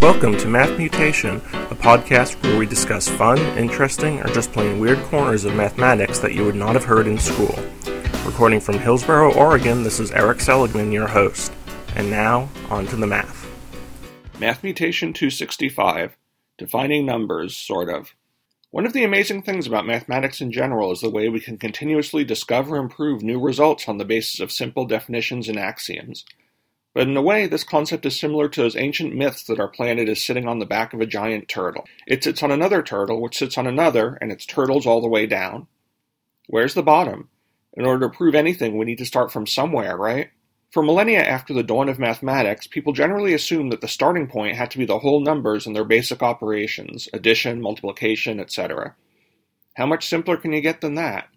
Welcome to Math Mutation, a podcast where we discuss fun, interesting, or just plain weird corners of mathematics that you would not have heard in school. Recording from Hillsboro, Oregon, this is Erik Seligman, your host. And now, on to the math. Math Mutation 265 Defining Numbers, sort of. One of the amazing things about mathematics in general is the way we can continuously discover and prove new results on the basis of simple definitions and axioms. But in a way, this concept is similar to those ancient myths that our planet is sitting on the back of a giant turtle. It sits on another turtle, which sits on another, and its turtles all the way down. Where's the bottom? In order to prove anything, we need to start from somewhere, right? For millennia after the dawn of mathematics, people generally assumed that the starting point had to be the whole numbers and their basic operations addition, multiplication, etc. How much simpler can you get than that?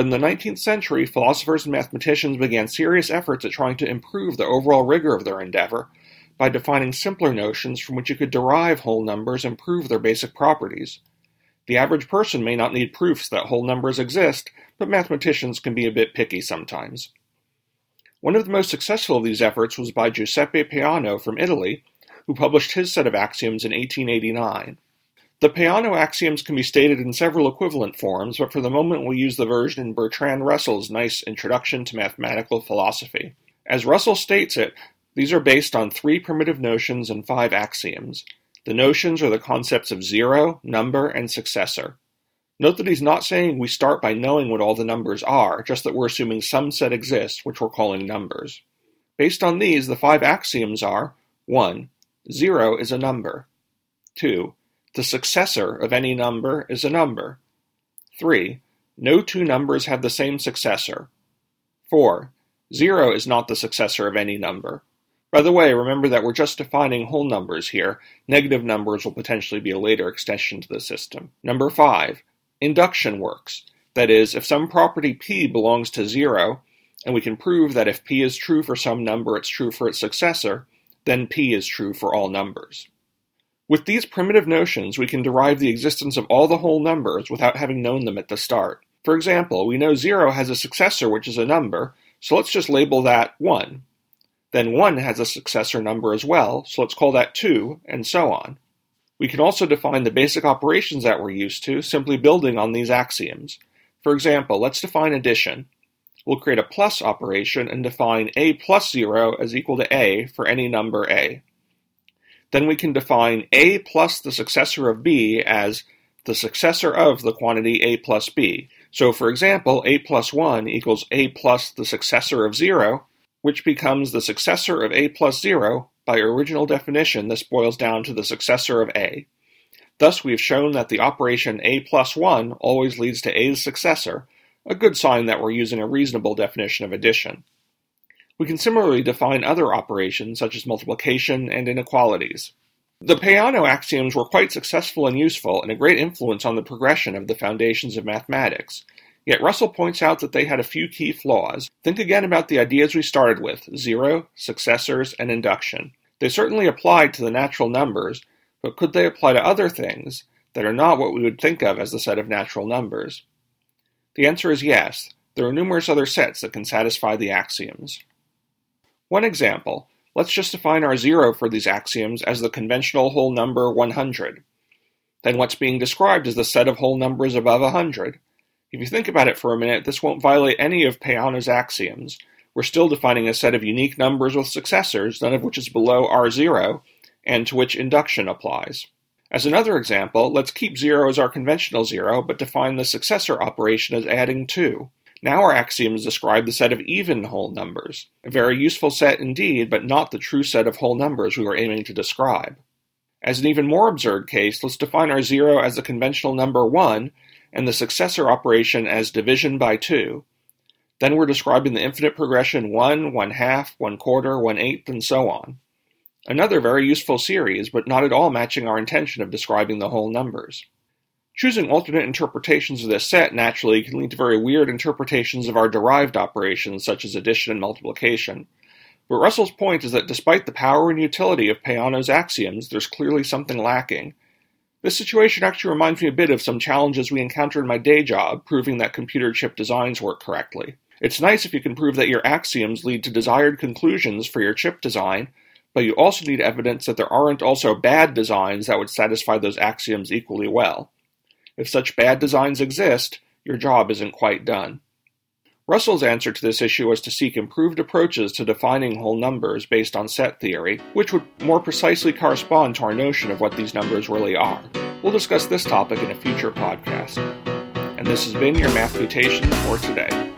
But in the 19th century, philosophers and mathematicians began serious efforts at trying to improve the overall rigor of their endeavor by defining simpler notions from which you could derive whole numbers and prove their basic properties. The average person may not need proofs that whole numbers exist, but mathematicians can be a bit picky sometimes. One of the most successful of these efforts was by Giuseppe Peano from Italy, who published his set of axioms in 1889. The Peano axioms can be stated in several equivalent forms, but for the moment we'll use the version in Bertrand Russell's nice Introduction to Mathematical Philosophy. As Russell states it, these are based on three primitive notions and five axioms. The notions are the concepts of zero, number, and successor. Note that he's not saying we start by knowing what all the numbers are, just that we're assuming some set exists, which we're calling numbers. Based on these, the five axioms are 1. Zero is a number. 2. The successor of any number is a number. 3. No two numbers have the same successor. 4. Zero is not the successor of any number. By the way, remember that we're just defining whole numbers here. Negative numbers will potentially be a later extension to the system. Number 5. Induction works. That is, if some property p belongs to zero, and we can prove that if p is true for some number it's true for its successor, then p is true for all numbers. With these primitive notions, we can derive the existence of all the whole numbers without having known them at the start. For example, we know 0 has a successor which is a number, so let's just label that 1. Then 1 has a successor number as well, so let's call that 2, and so on. We can also define the basic operations that we're used to simply building on these axioms. For example, let's define addition. We'll create a plus operation and define a plus 0 as equal to a for any number a. Then we can define a plus the successor of b as the successor of the quantity a plus b. So for example, a plus 1 equals a plus the successor of 0, which becomes the successor of a plus 0 by original definition, this boils down to the successor of A. Thus we have shown that the operation A plus 1 always leads to A's successor, a good sign that we're using a reasonable definition of addition. We can similarly define other operations such as multiplication and inequalities. The Peano axioms were quite successful and useful and a great influence on the progression of the foundations of mathematics. Yet Russell points out that they had a few key flaws. Think again about the ideas we started with zero, successors, and induction. They certainly applied to the natural numbers, but could they apply to other things that are not what we would think of as the set of natural numbers? The answer is yes. There are numerous other sets that can satisfy the axioms. One example. Let's just define our zero for these axioms as the conventional whole number 100. Then what's being described is the set of whole numbers above 100. If you think about it for a minute, this won't violate any of Peano's axioms, we're still defining a set of unique numbers with successors, none of which is below R0, and to which induction applies. As another example, let's keep 0 as our conventional 0, but define the successor operation as adding 2. Now our axioms describe the set of even whole numbers. A very useful set indeed, but not the true set of whole numbers we were aiming to describe. As an even more absurd case, let's define our 0 as the conventional number 1, and the successor operation as division by 2, then we're describing the infinite progression 1, 1 half, 1 quarter, 1 eighth, and so on. Another very useful series, but not at all matching our intention of describing the whole numbers. Choosing alternate interpretations of this set naturally can lead to very weird interpretations of our derived operations, such as addition and multiplication. But Russell's point is that despite the power and utility of Peano's axioms, there's clearly something lacking. This situation actually reminds me a bit of some challenges we encounter in my day job, proving that computer chip designs work correctly. It's nice if you can prove that your axioms lead to desired conclusions for your chip design, but you also need evidence that there aren't also bad designs that would satisfy those axioms equally well. If such bad designs exist, your job isn't quite done. Russell's answer to this issue was to seek improved approaches to defining whole numbers based on set theory, which would more precisely correspond to our notion of what these numbers really are. We'll discuss this topic in a future podcast. And this has been your Math Mutation for today.